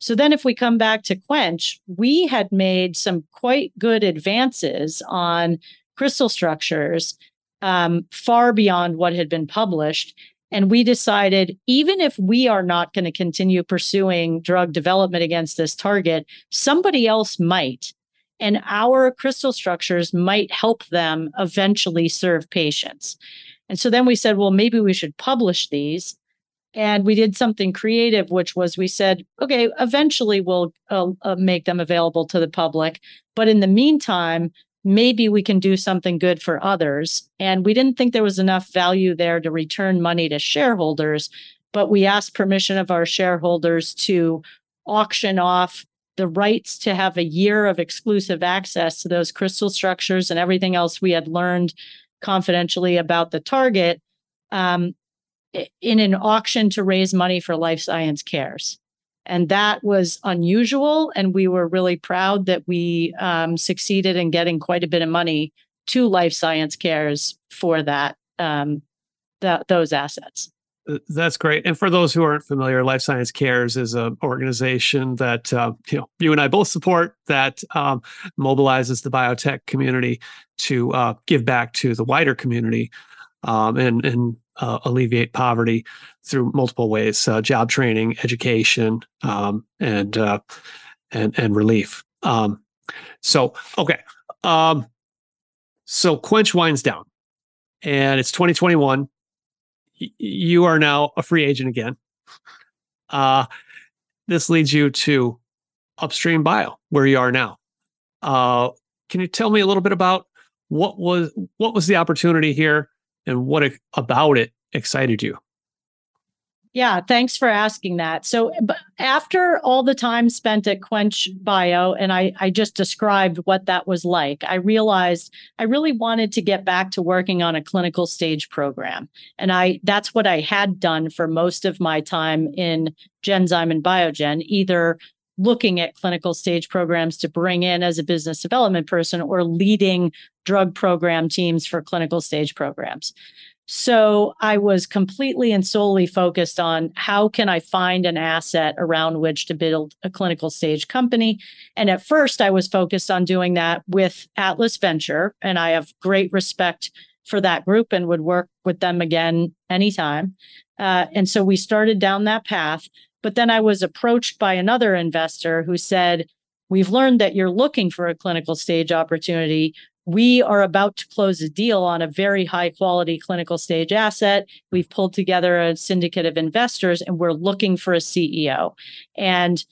So then, if we come back to Quench, we had made some quite good advances on crystal structures um, far beyond what had been published. And we decided, even if we are not going to continue pursuing drug development against this target, somebody else might. And our crystal structures might help them eventually serve patients. And so then we said, well, maybe we should publish these and we did something creative which was we said okay eventually we'll uh, uh, make them available to the public. But in the meantime maybe we can do something good for others. And we didn't think there was enough value there to return money to shareholders but we asked permission of our shareholders to auction off the rights to have a year of exclusive access to those crystal structures and everything else we had learned confidentially about the target. Um, in an auction to raise money for Life Science Cares. And that was unusual. And we were really proud that we um, succeeded in getting quite a bit of money to Life Science Cares for that, um, those assets. Uh, that's great. And for those who aren't familiar, Life Science Cares is an organization that uh, you know you and I both support that um, mobilizes the biotech community to uh, give back to the wider community um, and and uh, alleviate poverty through multiple ways: uh, job training, education, um, and uh, and and relief. Um, so okay, um, so Quench winds down, and it's 2021. Y- you are now a free agent again. Uh, this leads you to Upstream Bio, where you are now. Uh, can you tell me a little bit about what was what was the opportunity here? And what about it excited you? Yeah, thanks for asking that. So, after all the time spent at Quench Bio, and I, I just described what that was like, I realized I really wanted to get back to working on a clinical stage program, and I that's what I had done for most of my time in Genzyme and Biogen, either looking at clinical stage programs to bring in as a business development person or leading drug program teams for clinical stage programs. So I was completely and solely focused on how can I find an asset around which to build a clinical stage company. And at first, I was focused on doing that with Atlas Venture, and I have great respect for that group and would work with them again anytime. Uh, and so we started down that path. But then I was approached by another investor who said, We've learned that you're looking for a clinical stage opportunity we are about to close a deal on a very high quality clinical stage asset. We've pulled together a syndicate of investors and we're looking for a CEO. And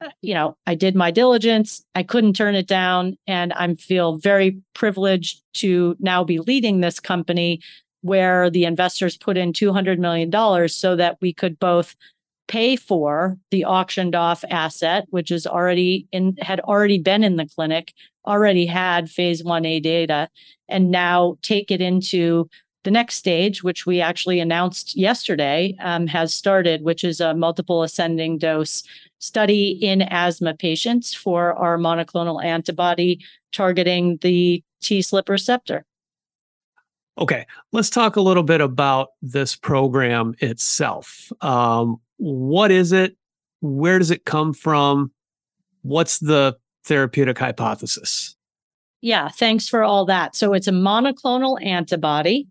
uh, you know, I did my diligence. I couldn't turn it down and I feel very privileged to now be leading this company where the investors put in 200 million dollars so that we could both pay for the auctioned off asset which is already in had already been in the clinic already had phase 1A data and now take it into the next stage, which we actually announced yesterday, um, has started, which is a multiple ascending dose study in asthma patients for our monoclonal antibody targeting the TSLP receptor. Okay, let's talk a little bit about this program itself. Um, what is it? Where does it come from? What's the therapeutic hypothesis. Yeah, thanks for all that. So it's a monoclonal antibody.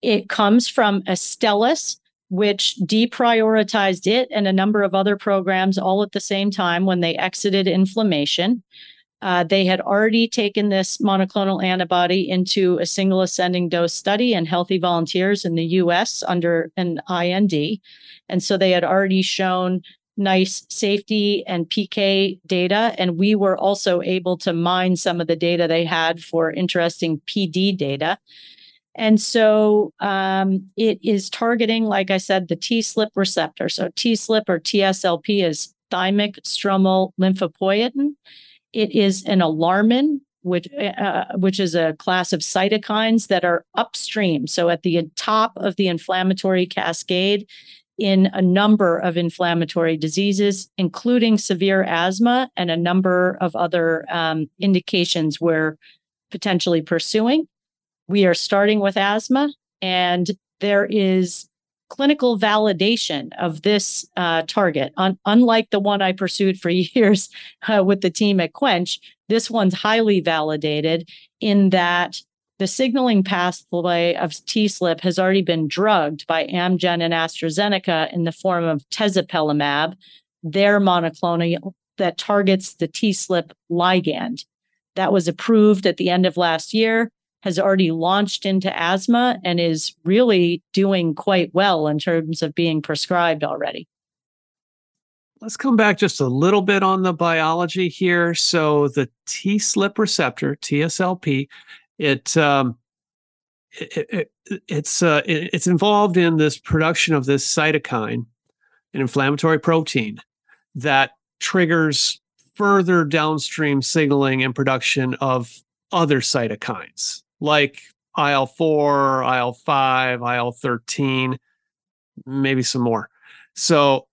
It comes from Astellas, which deprioritized it and a number of other programs all at the same time when they exited inflammation. Uh, they had already taken this monoclonal antibody into a single ascending dose study in healthy volunteers in the US under an IND. And so they had already shown nice safety and PK data. And we were also able to mine some of the data they had for interesting PD data. And so um, it is targeting, like I said, the TSLP receptor. So TSLP or TSLP is thymic stromal lymphopoietin. It is an alarmin, which uh, which is a class of cytokines that are upstream. So at the top of the inflammatory cascade, in a number of inflammatory diseases, including severe asthma and a number of other um, indications we're potentially pursuing. We are starting with asthma, and there is clinical validation of this uh, target. Un- unlike the one I pursued for years uh, with the team at Quench, this one's highly validated in that the signaling pathway of TSLP has already been drugged by Amgen and AstraZeneca in the form of tezepelumab, their monoclonal that targets the TSLP ligand. That was approved at the end of last year, has already launched into asthma, and is really doing quite well in terms of being prescribed already. Let's come back just a little bit on the biology here. So, the TSLP receptor, TSLP, it, um, it, it it's uh, it, it's involved in this production of this cytokine, an inflammatory protein that triggers further downstream signaling and production of other cytokines like IL 4, IL 5, IL 13, maybe some more. So,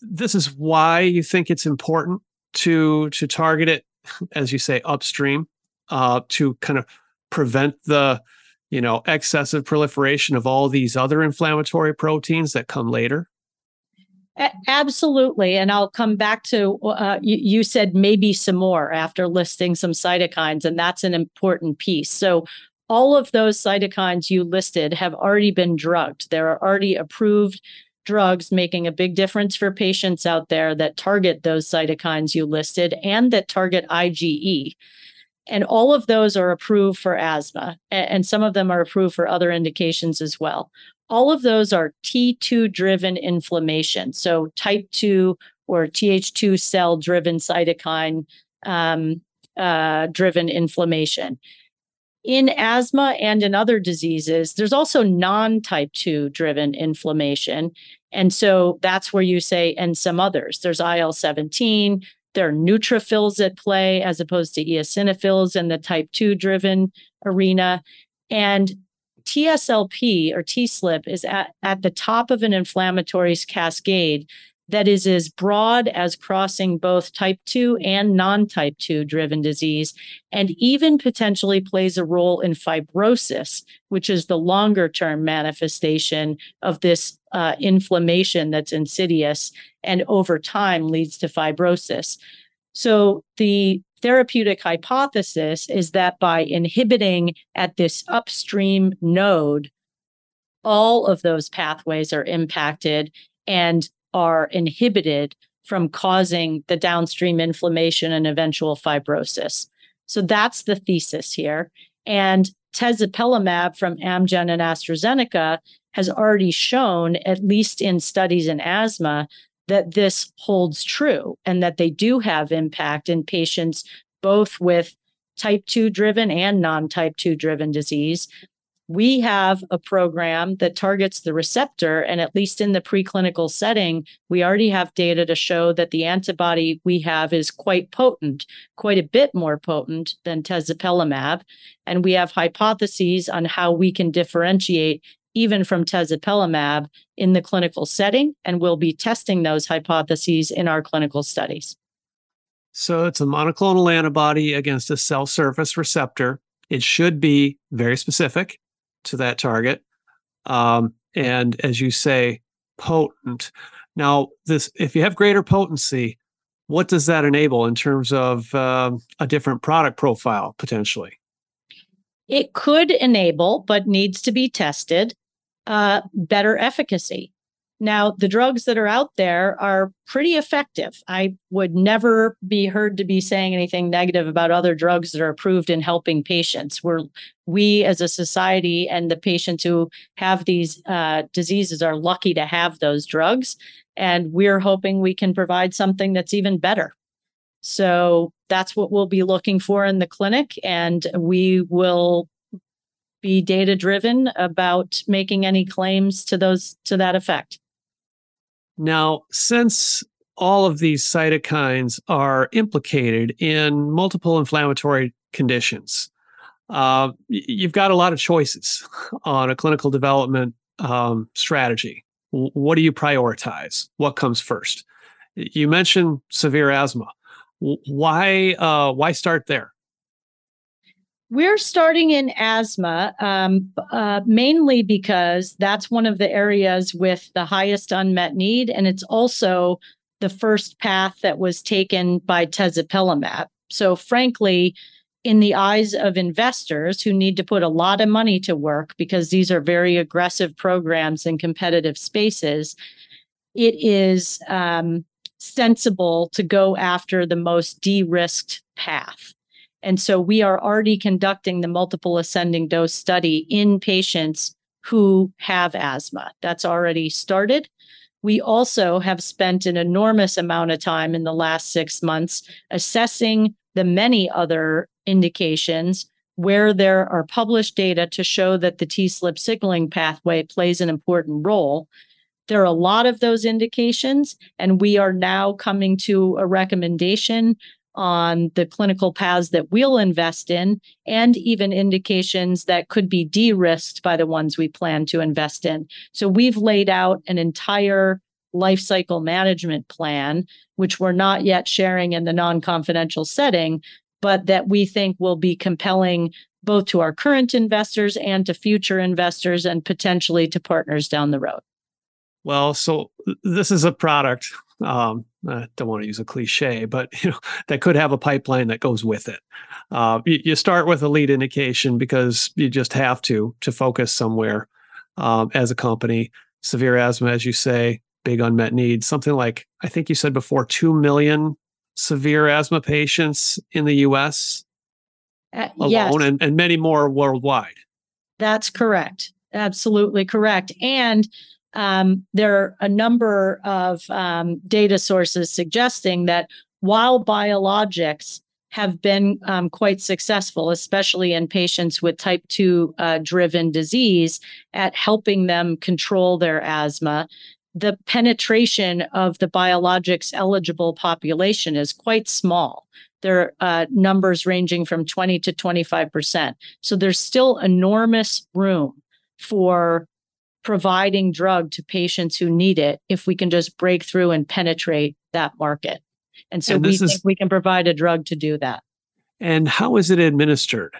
this is why you think it's important to to target it, as you say, upstream uh, to kind of prevent the you know excessive proliferation of all these other inflammatory proteins that come later? Absolutely and i'll come back to uh, you, you said maybe some more after listing some cytokines and that's an important piece. So all of those cytokines you listed have already been drugged. There are already approved drugs making a big difference for patients out there that target those cytokines you listed and that target IgE. And all of those are approved for asthma, and some of them are approved for other indications as well. All of those are T2 driven inflammation. So, type 2 or Th2 cell driven cytokine um, uh, driven inflammation. In asthma and in other diseases, there's also non type 2 driven inflammation. And so that's where you say, and some others. There's IL 17, there are neutrophils at play as opposed to eosinophils in the type 2 driven arena. And TSLP or TSLP is at, at the top of an inflammatory cascade that is as broad as crossing both type 2 and non type 2 driven disease, and even potentially plays a role in fibrosis, which is the longer term manifestation of this uh, inflammation that's insidious and over time leads to fibrosis. So, the therapeutic hypothesis is that by inhibiting at this upstream node, all of those pathways are impacted and are inhibited from causing the downstream inflammation and eventual fibrosis. So that's the thesis here. And tezepelumab from Amgen and AstraZeneca has already shown, at least in studies in asthma, that this holds true and that they do have impact in patients both with type 2 driven and non type 2 driven disease we have a program that targets the receptor. And at least in the preclinical setting, we already have data to show that the antibody we have is quite potent, quite a bit more potent than tezepelumab. And we have hypotheses on how we can differentiate even from tezepelumab in the clinical setting. And we'll be testing those hypotheses in our clinical studies. So it's a monoclonal antibody against a cell surface receptor. It should be very specific to that target. Um, and as you say, potent. Now, this if you have greater potency, what does that enable in terms of uh, a different product profile potentially? It could enable, but needs to be tested, uh, better efficacy. Now, the drugs that are out there are pretty effective. I would never be heard to be saying anything negative about other drugs that are approved in helping patients. We're we as a society and the patients who have these uh, diseases are lucky to have those drugs, and we're hoping we can provide something that's even better. So that's what we'll be looking for in the clinic, and we will be data driven about making any claims to those to that effect. Now, since all of these cytokines are implicated in multiple inflammatory conditions, uh, you've got a lot of choices on a clinical development um, strategy. What do you prioritize? What comes first? You mentioned severe asthma. Why? Uh, why start there? We're starting in asthma um, uh, mainly because that's one of the areas with the highest unmet need. And it's also the first path that was taken by tezepelumab. So, frankly, in the eyes of investors who need to put a lot of money to work because these are very aggressive programs in competitive spaces, it is um, sensible to go after the most de risked path. And so we are already conducting the multiple ascending dose study in patients who have asthma. That's already started. We also have spent an enormous amount of time in the last six months assessing the many other indications where there are published data to show that the TSLP signaling pathway plays an important role. There are a lot of those indications, and we are now coming to a recommendation on the clinical paths that we'll invest in and even indications that could be de-risked by the ones we plan to invest in. So we've laid out an entire life cycle management plan, which we're not yet sharing in the non-confidential setting, but that we think will be compelling both to our current investors and to future investors and potentially to partners down the road. Well, so this is a product um, I don't want to use a cliche, but you know that could have a pipeline that goes with it. Uh, you, you, start with a lead indication because you just have to to focus somewhere um, as a company. Severe asthma, as you say, big unmet need. Something like I think you said before, two million severe asthma patients in the U.S. Uh, alone, yes. and, and many more worldwide. That's correct. Absolutely correct. And um, there are a number of um, data sources suggesting that while biologics have been um, quite successful, especially in patients with type 2 uh, driven disease, at helping them control their asthma, the penetration of the biologics eligible population is quite small. There are uh, numbers ranging from 20 to 25%. So there's still enormous room for providing drug to patients who need it if we can just break through and penetrate that market. And so and we is, think we can provide a drug to do that. And how is it administered?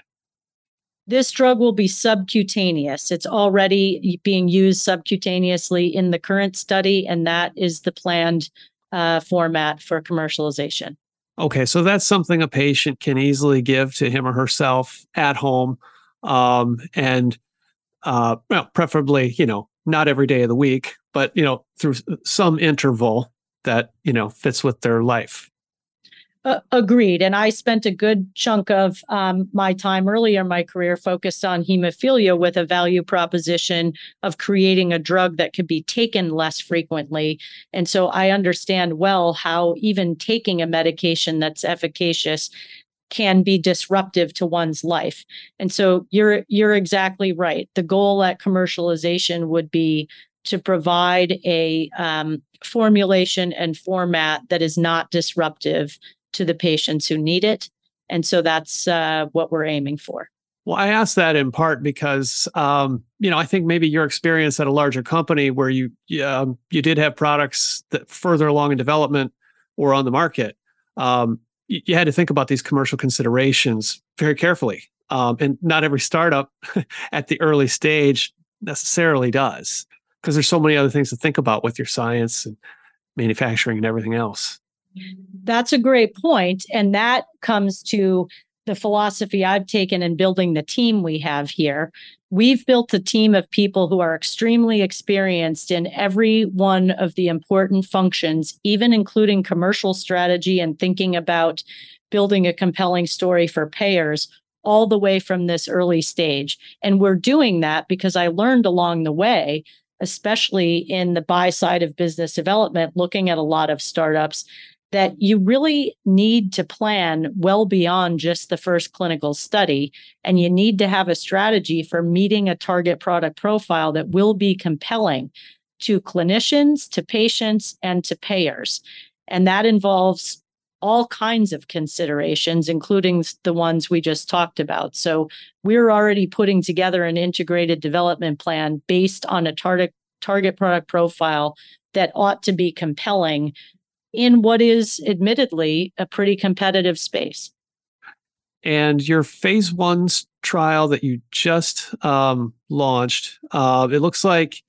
This drug will be subcutaneous. It's already being used subcutaneously in the current study, and that is the planned uh, format for commercialization. Okay, so that's something a patient can easily give to him or herself at home, um, and uh, well, preferably, you know, not every day of the week, but you know, through some interval that you know fits with their life. Uh, agreed. And I spent a good chunk of um, my time earlier in my career focused on hemophilia with a value proposition of creating a drug that could be taken less frequently. And so I understand well how even taking a medication that's efficacious can be disruptive to one's life. And so you're you're exactly right. The goal at commercialization would be to provide a um, formulation and format that is not disruptive to the patients who need it. And so that's uh, what we're aiming for. Well, I asked that in part because, um, you know, I think maybe your experience at a larger company where you um, you did have products that further along in development or on the market, um, you, had to think about these commercial considerations very carefully. Um, and not every startup at the early stage necessarily does, because there's so many other things to think about with your science and manufacturing and everything else. That's a great point. And that comes to the philosophy I've taken in building the team we have here. We've built a team of people who are extremely experienced in every one of the important functions, even including commercial strategy and thinking about building a compelling story for payers all the way from this early stage. And we're doing that because I learned along the way, especially in the buy side of business development, looking at a lot of startups, that you really need to plan well beyond just the first clinical study. And you need to have a strategy for meeting a target product profile that will be compelling to clinicians, to patients, and to payers. And that involves all kinds of considerations, including the ones we just talked about. So we're already putting together an integrated development plan based on a target target product profile that ought to be compelling in what is admittedly a pretty competitive space. And your phase one trial that you just um, launched, uh, it looks like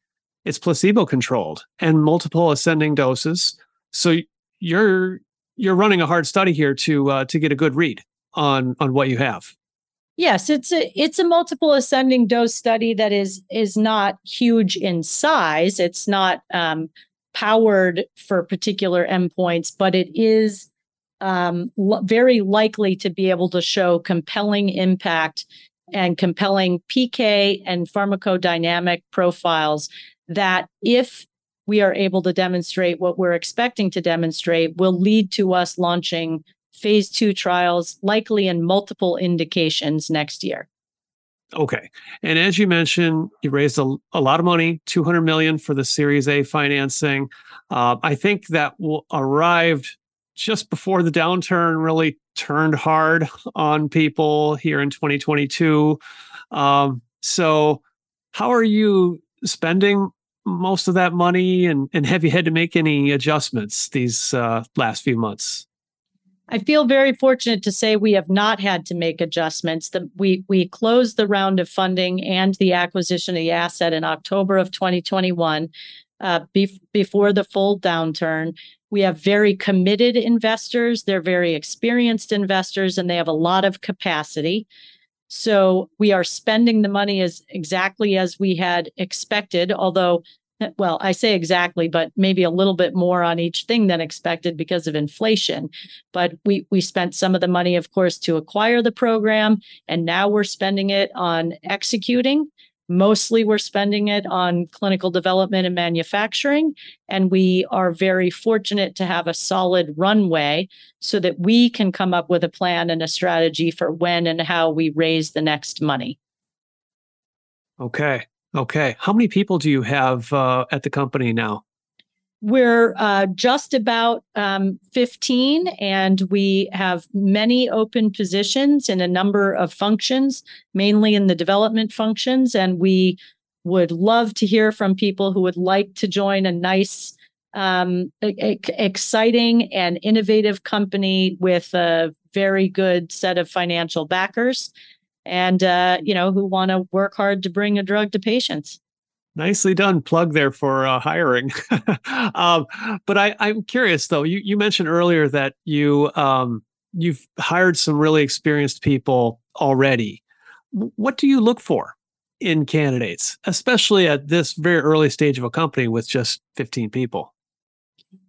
it's placebo controlled and multiple ascending doses. So you're you're running a hard study here to uh, to get a good read on on what you have. Yes, it's a it's a multiple ascending dose study that is is not huge in size. It's not um, powered for particular endpoints, but it is um, l- very likely to be able to show compelling impact and compelling PK and pharmacodynamic profiles that, if we are able to demonstrate what we're expecting to demonstrate, will lead to us launching phase two trials, likely in multiple indications next year. Okay. And as you mentioned, you raised a, a lot of money, 200 million for the Series A financing. Uh, I think that will arrived just before the downturn really turned hard on people here in 2022. Um, so how are you spending most of that money and, and have you had to make any adjustments these uh, last few months? I feel very fortunate to say we have not had to make adjustments. The, we we closed the round of funding and the acquisition of the asset in October of 2021, uh, be, before the full downturn. We have very committed investors. They're very experienced investors, and they have a lot of capacity. So we are spending the money as exactly as we had expected, although well, I say exactly, but maybe a little bit more on each thing than expected because of inflation. But we we spent some of the money, of course, to acquire the program, and now we're spending it on executing. Mostly, we're spending it on clinical development and manufacturing. And we are very fortunate to have a solid runway so that we can come up with a plan and a strategy for when and how we raise the next money. Okay. Okay. How many people do you have uh, at the company now? We're uh, just about um, 15, and we have many open positions in a number of functions, mainly in the development functions. And we would love to hear from people who would like to join a nice, um, e- exciting, and innovative company with a very good set of financial backers and uh, you know who want to work hard to bring a drug to patients Nicely done. Plug there for uh, hiring. um, but I, I'm curious though. You you mentioned earlier that you um, you've hired some really experienced people already. What do you look for in candidates, especially at this very early stage of a company with just 15 people?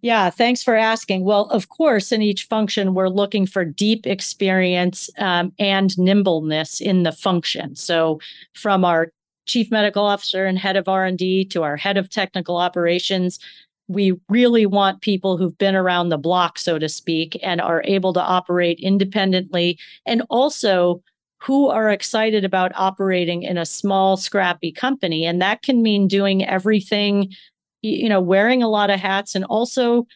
Yeah, thanks for asking. Well, of course, in each function, we're looking for deep experience um, and nimbleness in the function. So, from our chief medical officer and head of R&D to our head of technical operations. We really want people who've been around the block, so to speak, and are able to operate independently and also who are excited about operating in a small, scrappy company. And that can mean doing everything, you know, wearing a lot of hats and also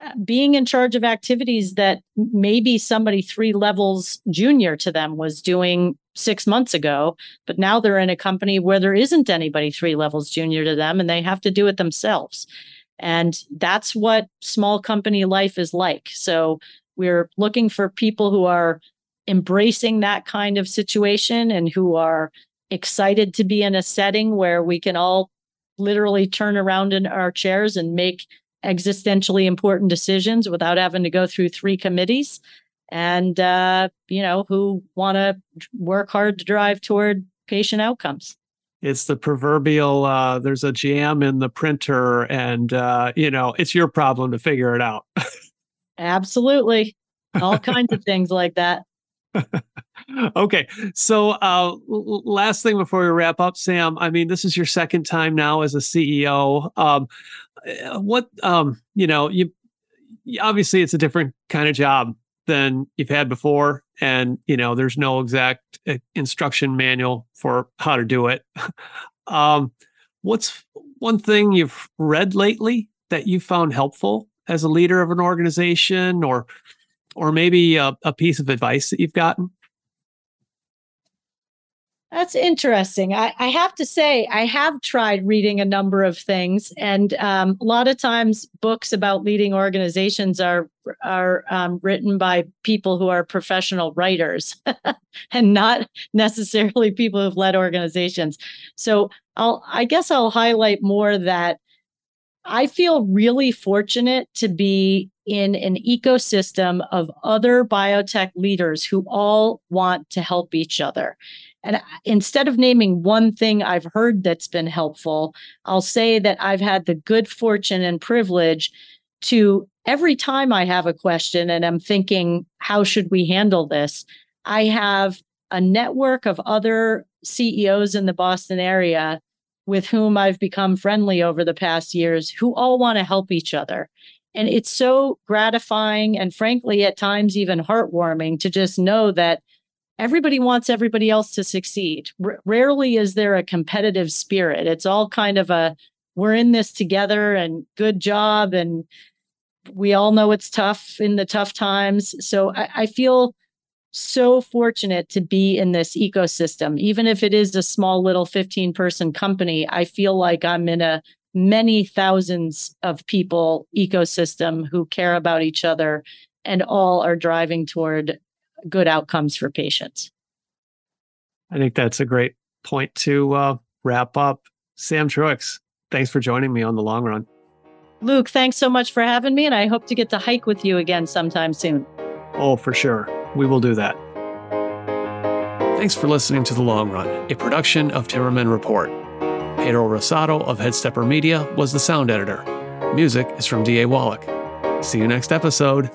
uh, being in charge of activities that maybe somebody three levels junior to them was doing six months ago, but now they're in a company where there isn't anybody three levels junior to them and they have to do it themselves. And that's what small company life is like. So we're looking for people who are embracing that kind of situation and who are excited to be in a setting where we can all literally turn around in our chairs and make existentially important decisions without having to go through three committees. And uh, you know who want to work hard to drive toward patient outcomes. It's the proverbial uh, there's a jam in the printer and uh, you know it's your problem to figure it out. Absolutely. All kinds of things like that okay so uh, last thing before we wrap up sam i mean this is your second time now as a ceo um, uh, what um you know you obviously it's a different kind of job than you've had before and you know there's no exact uh, instruction manual for how to do it. Um what's one thing you've read lately that you found helpful as a leader of an organization or or maybe a, a piece of advice that you've gotten that's interesting. I, I, have to say, I have tried reading a number of things, and um, a lot of times, books about leading organizations are are um, written by people who are professional writers, and not necessarily people who've led organizations. So, I'll I guess I'll highlight more that I feel really fortunate to be in an ecosystem of other biotech leaders who all want to help each other. And instead of naming one thing I've heard that's been helpful, I'll say that I've had the good fortune and privilege to every time I have a question and I'm thinking, how should we handle this? I have a network of other CEOs in the Boston area with whom I've become friendly over the past years who all want to help each other. And it's so gratifying and frankly, at times even heartwarming to just know that everybody wants everybody else to succeed. R- rarely is there a competitive spirit. It's all kind of a we're in this together and good job. And we all know it's tough in the tough times. So I, I feel so fortunate to be in this ecosystem. Even if it is a small little 15 person company, I feel like I'm in a many thousands of people ecosystem who care about each other and all are driving toward good outcomes for patients. I think that's a great point to uh, wrap up. Sam Truex, thanks for joining me on the long run. Luke, thanks so much for having me, and I hope to get to hike with you again sometime soon. Oh, for sure. We will do that. Thanks for listening to The Long Run, a production of Timmerman Report. Pedro Rosado of Headstepper Media was the sound editor. Music is from D.A. Wallach. See you next episode.